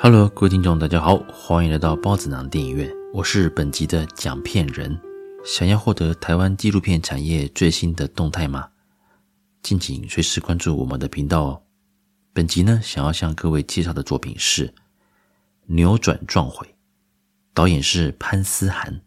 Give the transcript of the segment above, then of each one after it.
Hello，各位听众，大家好，欢迎来到包子囊电影院，我是本集的讲片人。想要获得台湾纪录片产业最新的动态吗？敬请随时关注我们的频道哦。本集呢，想要向各位介绍的作品是《扭转撞毁》，导演是潘思涵。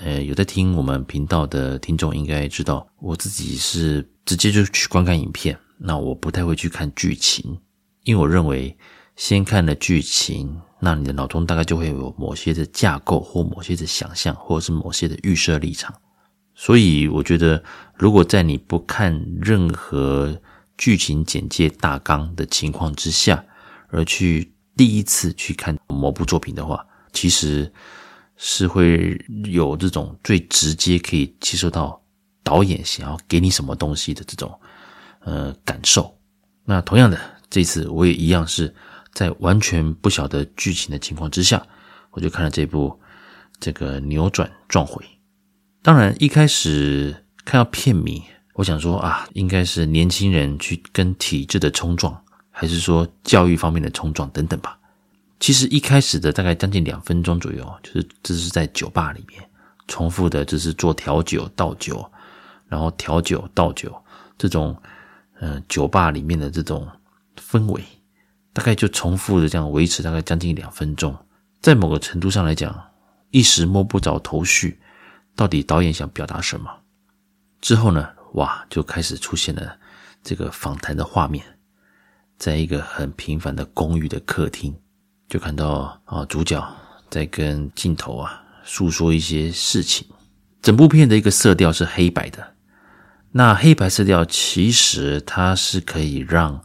呃，有在听我们频道的听众应该知道，我自己是直接就去观看影片，那我不太会去看剧情，因为我认为。先看了剧情，那你的脑中大概就会有某些的架构，或某些的想象，或者是某些的预设立场。所以，我觉得，如果在你不看任何剧情简介大纲的情况之下，而去第一次去看某部作品的话，其实是会有这种最直接可以接受到导演想要给你什么东西的这种呃感受。那同样的，这次我也一样是。在完全不晓得剧情的情况之下，我就看了这部这个扭转撞毁。当然，一开始看到片名，我想说啊，应该是年轻人去跟体制的冲撞，还是说教育方面的冲撞等等吧。其实一开始的大概将近两分钟左右，就是这是在酒吧里面重复的，就是做调酒、倒酒，然后调酒、倒酒这种，嗯、酒吧里面的这种氛围。大概就重复的这样维持大概将近两分钟，在某个程度上来讲，一时摸不着头绪，到底导演想表达什么？之后呢，哇，就开始出现了这个访谈的画面，在一个很平凡的公寓的客厅，就看到啊主角在跟镜头啊诉说一些事情。整部片的一个色调是黑白的，那黑白色调其实它是可以让。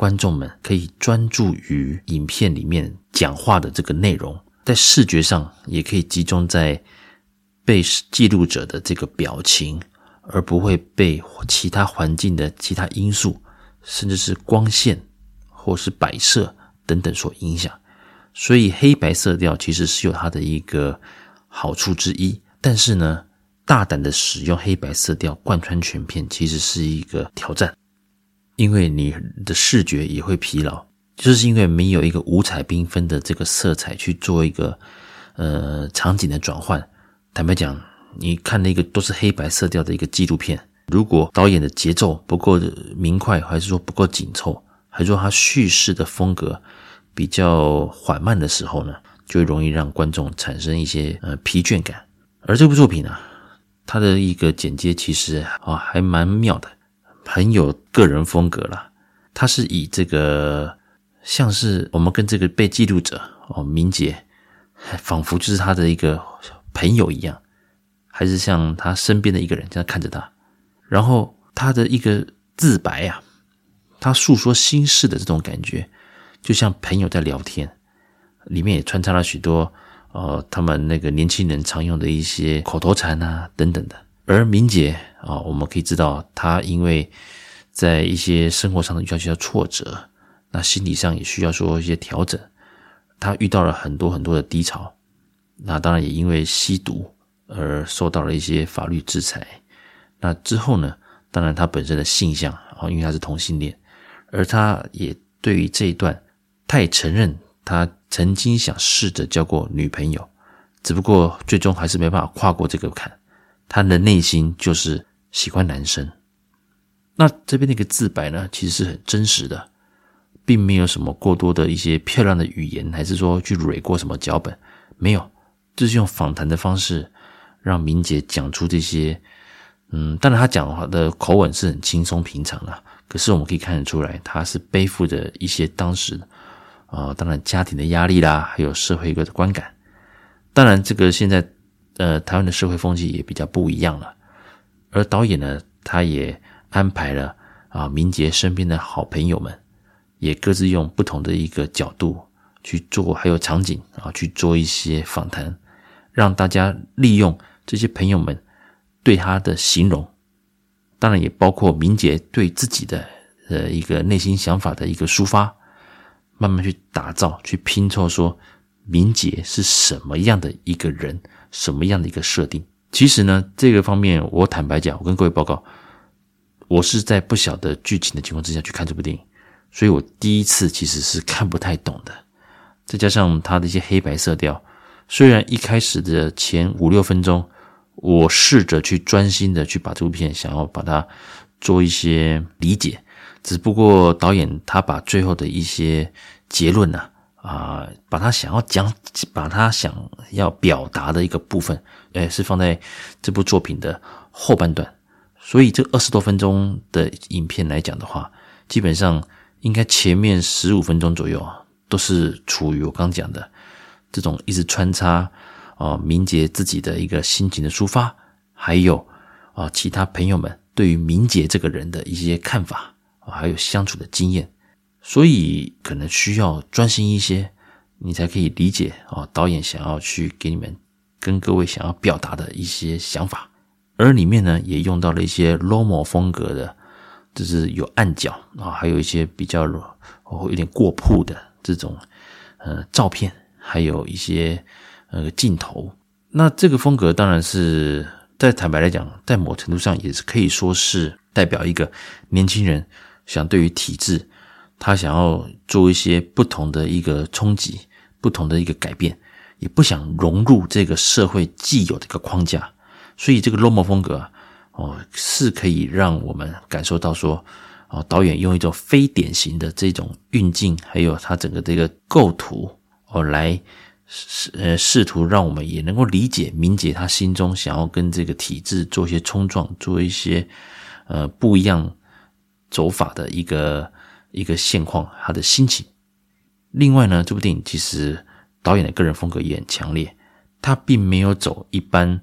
观众们可以专注于影片里面讲话的这个内容，在视觉上也可以集中在被记录者的这个表情，而不会被其他环境的其他因素，甚至是光线或是摆设等等所影响。所以黑白色调其实是有它的一个好处之一，但是呢，大胆的使用黑白色调贯穿全片，其实是一个挑战。因为你的视觉也会疲劳，就是因为没有一个五彩缤纷的这个色彩去做一个呃场景的转换。坦白讲，你看那个都是黑白色调的一个纪录片，如果导演的节奏不够明快，还是说不够紧凑，还是说他叙事的风格比较缓慢的时候呢，就容易让观众产生一些呃疲倦感。而这部作品呢，它的一个剪接其实啊还蛮妙的。很有个人风格啦，他是以这个像是我们跟这个被记录者哦，明杰，仿佛就是他的一个朋友一样，还是像他身边的一个人这样看着他，然后他的一个自白啊，他诉说心事的这种感觉，就像朋友在聊天，里面也穿插了许多呃他们那个年轻人常用的一些口头禅啊等等的。而明杰啊，我们可以知道，他因为在一些生活上的遇到一些挫折，那心理上也需要说一些调整。他遇到了很多很多的低潮，那当然也因为吸毒而受到了一些法律制裁。那之后呢，当然他本身的性向啊，因为他是同性恋，而他也对于这一段，他也承认他曾经想试着交过女朋友，只不过最终还是没办法跨过这个坎。他的内心就是喜欢男生，那这边那个自白呢，其实是很真实的，并没有什么过多的一些漂亮的语言，还是说去蕊过什么脚本，没有，就是用访谈的方式让明杰讲出这些。嗯，当然他讲话的口吻是很轻松平常的，可是我们可以看得出来，他是背负着一些当时啊、呃，当然家庭的压力啦，还有社会一个观感。当然，这个现在。呃，台湾的社会风气也比较不一样了，而导演呢，他也安排了啊，明杰身边的好朋友们，也各自用不同的一个角度去做，还有场景啊，去做一些访谈，让大家利用这些朋友们对他的形容，当然也包括明杰对自己的呃一个内心想法的一个抒发，慢慢去打造，去拼凑说明杰是什么样的一个人。什么样的一个设定？其实呢，这个方面我坦白讲，我跟各位报告，我是在不晓得剧情的情况之下去看这部电影，所以我第一次其实是看不太懂的。再加上他的一些黑白色调，虽然一开始的前五六分钟，我试着去专心的去把这部片想要把它做一些理解，只不过导演他把最后的一些结论呢、啊，把他想要讲，把他想要表达的一个部分，诶，是放在这部作品的后半段。所以这二十多分钟的影片来讲的话，基本上应该前面十五分钟左右啊，都是处于我刚讲的这种一直穿插啊，明杰自己的一个心情的抒发，还有啊，其他朋友们对于明杰这个人的一些看法，还有相处的经验。所以可能需要专心一些，你才可以理解啊，导演想要去给你们跟各位想要表达的一些想法。而里面呢，也用到了一些 Lomo 风格的，就是有暗角啊，还有一些比较哦有点过曝的这种呃照片，还有一些呃镜头。那这个风格当然是在坦白来讲，在某程度上也是可以说是代表一个年轻人想对于体制。他想要做一些不同的一个冲击，不同的一个改变，也不想融入这个社会既有的一个框架，所以这个 Lomo 风格哦，是可以让我们感受到说，哦，导演用一种非典型的这种运镜，还有他整个这个构图哦，来试呃试图让我们也能够理解明姐他心中想要跟这个体制做一些冲撞，做一些呃不一样走法的一个。一个现况，他的心情。另外呢，这部电影其实导演的个人风格也很强烈，他并没有走一般，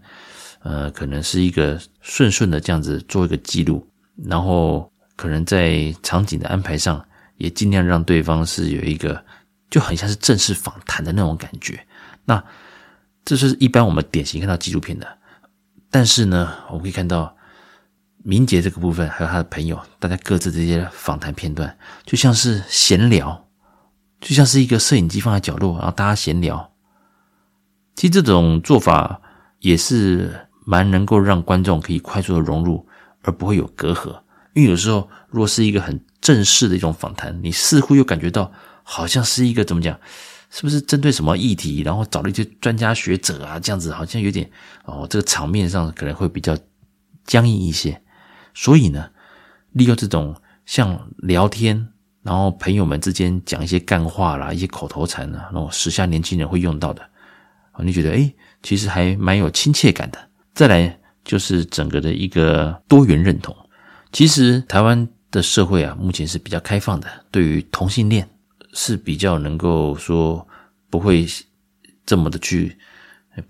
呃，可能是一个顺顺的这样子做一个记录，然后可能在场景的安排上也尽量让对方是有一个就很像是正式访谈的那种感觉。那这是一般我们典型看到纪录片的，但是呢，我们可以看到。明杰这个部分，还有他的朋友，大家各自这些访谈片段，就像是闲聊，就像是一个摄影机放在角落，然后大家闲聊。其实这种做法也是蛮能够让观众可以快速的融入，而不会有隔阂。因为有时候，如果是一个很正式的一种访谈，你似乎又感觉到好像是一个怎么讲，是不是针对什么议题，然后找了一些专家学者啊，这样子好像有点哦，这个场面上可能会比较僵硬一些。所以呢，利用这种像聊天，然后朋友们之间讲一些干话啦，一些口头禅啊，那种时下年轻人会用到的，啊，你觉得诶，其实还蛮有亲切感的。再来就是整个的一个多元认同。其实台湾的社会啊，目前是比较开放的，对于同性恋是比较能够说不会这么的去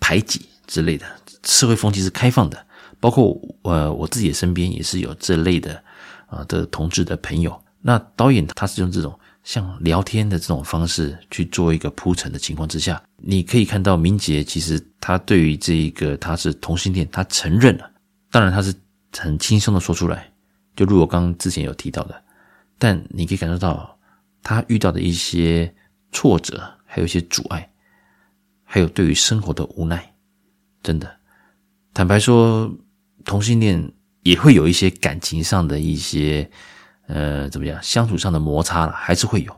排挤之类的，社会风气是开放的。包括呃，我自己身边也是有这类的啊的同志的朋友。那导演他是用这种像聊天的这种方式去做一个铺陈的情况之下，你可以看到明杰其实他对于这一个他是同性恋，他承认了。当然他是很轻松的说出来，就如我刚之前有提到的。但你可以感受到他遇到的一些挫折，还有一些阻碍，还有对于生活的无奈。真的，坦白说。同性恋也会有一些感情上的一些，呃，怎么样相处上的摩擦了，还是会有。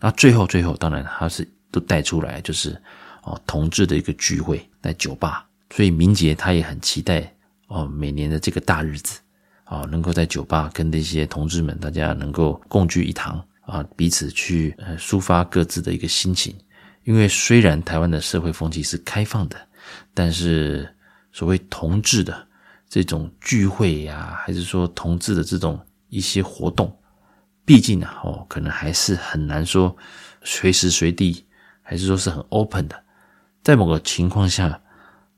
那最后最后，当然他是都带出来，就是哦，同志的一个聚会在酒吧。所以明杰他也很期待哦，每年的这个大日子啊，能够在酒吧跟那些同志们大家能够共聚一堂啊，彼此去呃抒发各自的一个心情。因为虽然台湾的社会风气是开放的，但是所谓同志的。这种聚会呀，还是说同志的这种一些活动，毕竟啊，哦，可能还是很难说随时随地，还是说是很 open 的，在某个情况下，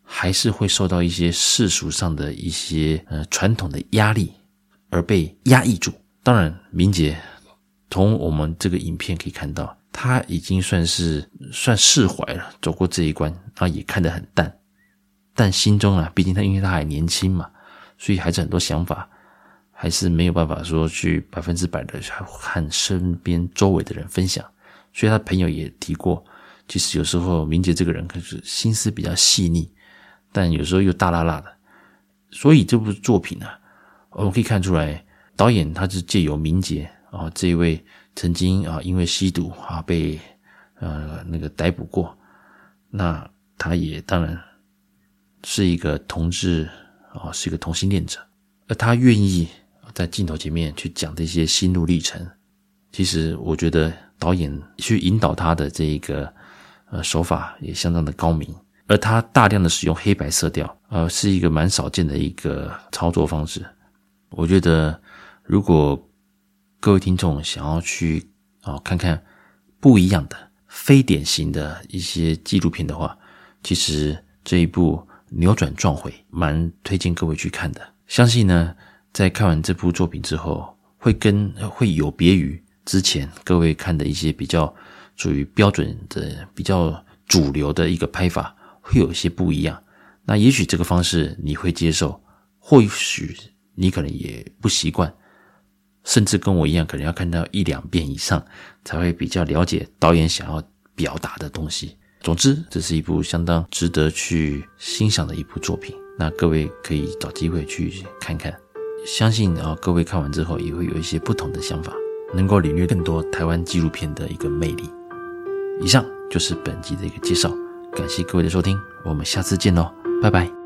还是会受到一些世俗上的一些呃传统的压力而被压抑住。当然，明杰从我们这个影片可以看到，他已经算是算释怀了，走过这一关，啊也看得很淡。但心中啊，毕竟他因为他还年轻嘛，所以还是很多想法，还是没有办法说去百分之百的和身边周围的人分享。所以他朋友也提过，其实有时候明杰这个人可是心思比较细腻，但有时候又大剌剌的。所以这部作品呢，我们可以看出来，导演他是借由明杰啊这一位曾经啊因为吸毒啊被呃那个逮捕过。那他也当然是一个同志啊，是一个同性恋者，而他愿意在镜头前面去讲这些心路历程。其实我觉得导演去引导他的这一个呃手法也相当的高明，而他大量的使用黑白色调，呃，是一个蛮少见的一个操作方式。我觉得如果各位听众想要去啊看看不一样的非典型的一些纪录片的话，其实这一部扭转撞毁蛮推荐各位去看的。相信呢，在看完这部作品之后，会跟会有别于。之前各位看的一些比较属于标准的、比较主流的一个拍法，会有一些不一样。那也许这个方式你会接受，或许你可能也不习惯，甚至跟我一样，可能要看到一两遍以上，才会比较了解导演想要表达的东西。总之，这是一部相当值得去欣赏的一部作品。那各位可以找机会去看看，相信啊，各位看完之后也会有一些不同的想法。能够领略更多台湾纪录片的一个魅力。以上就是本集的一个介绍，感谢各位的收听，我们下次见喽，拜拜。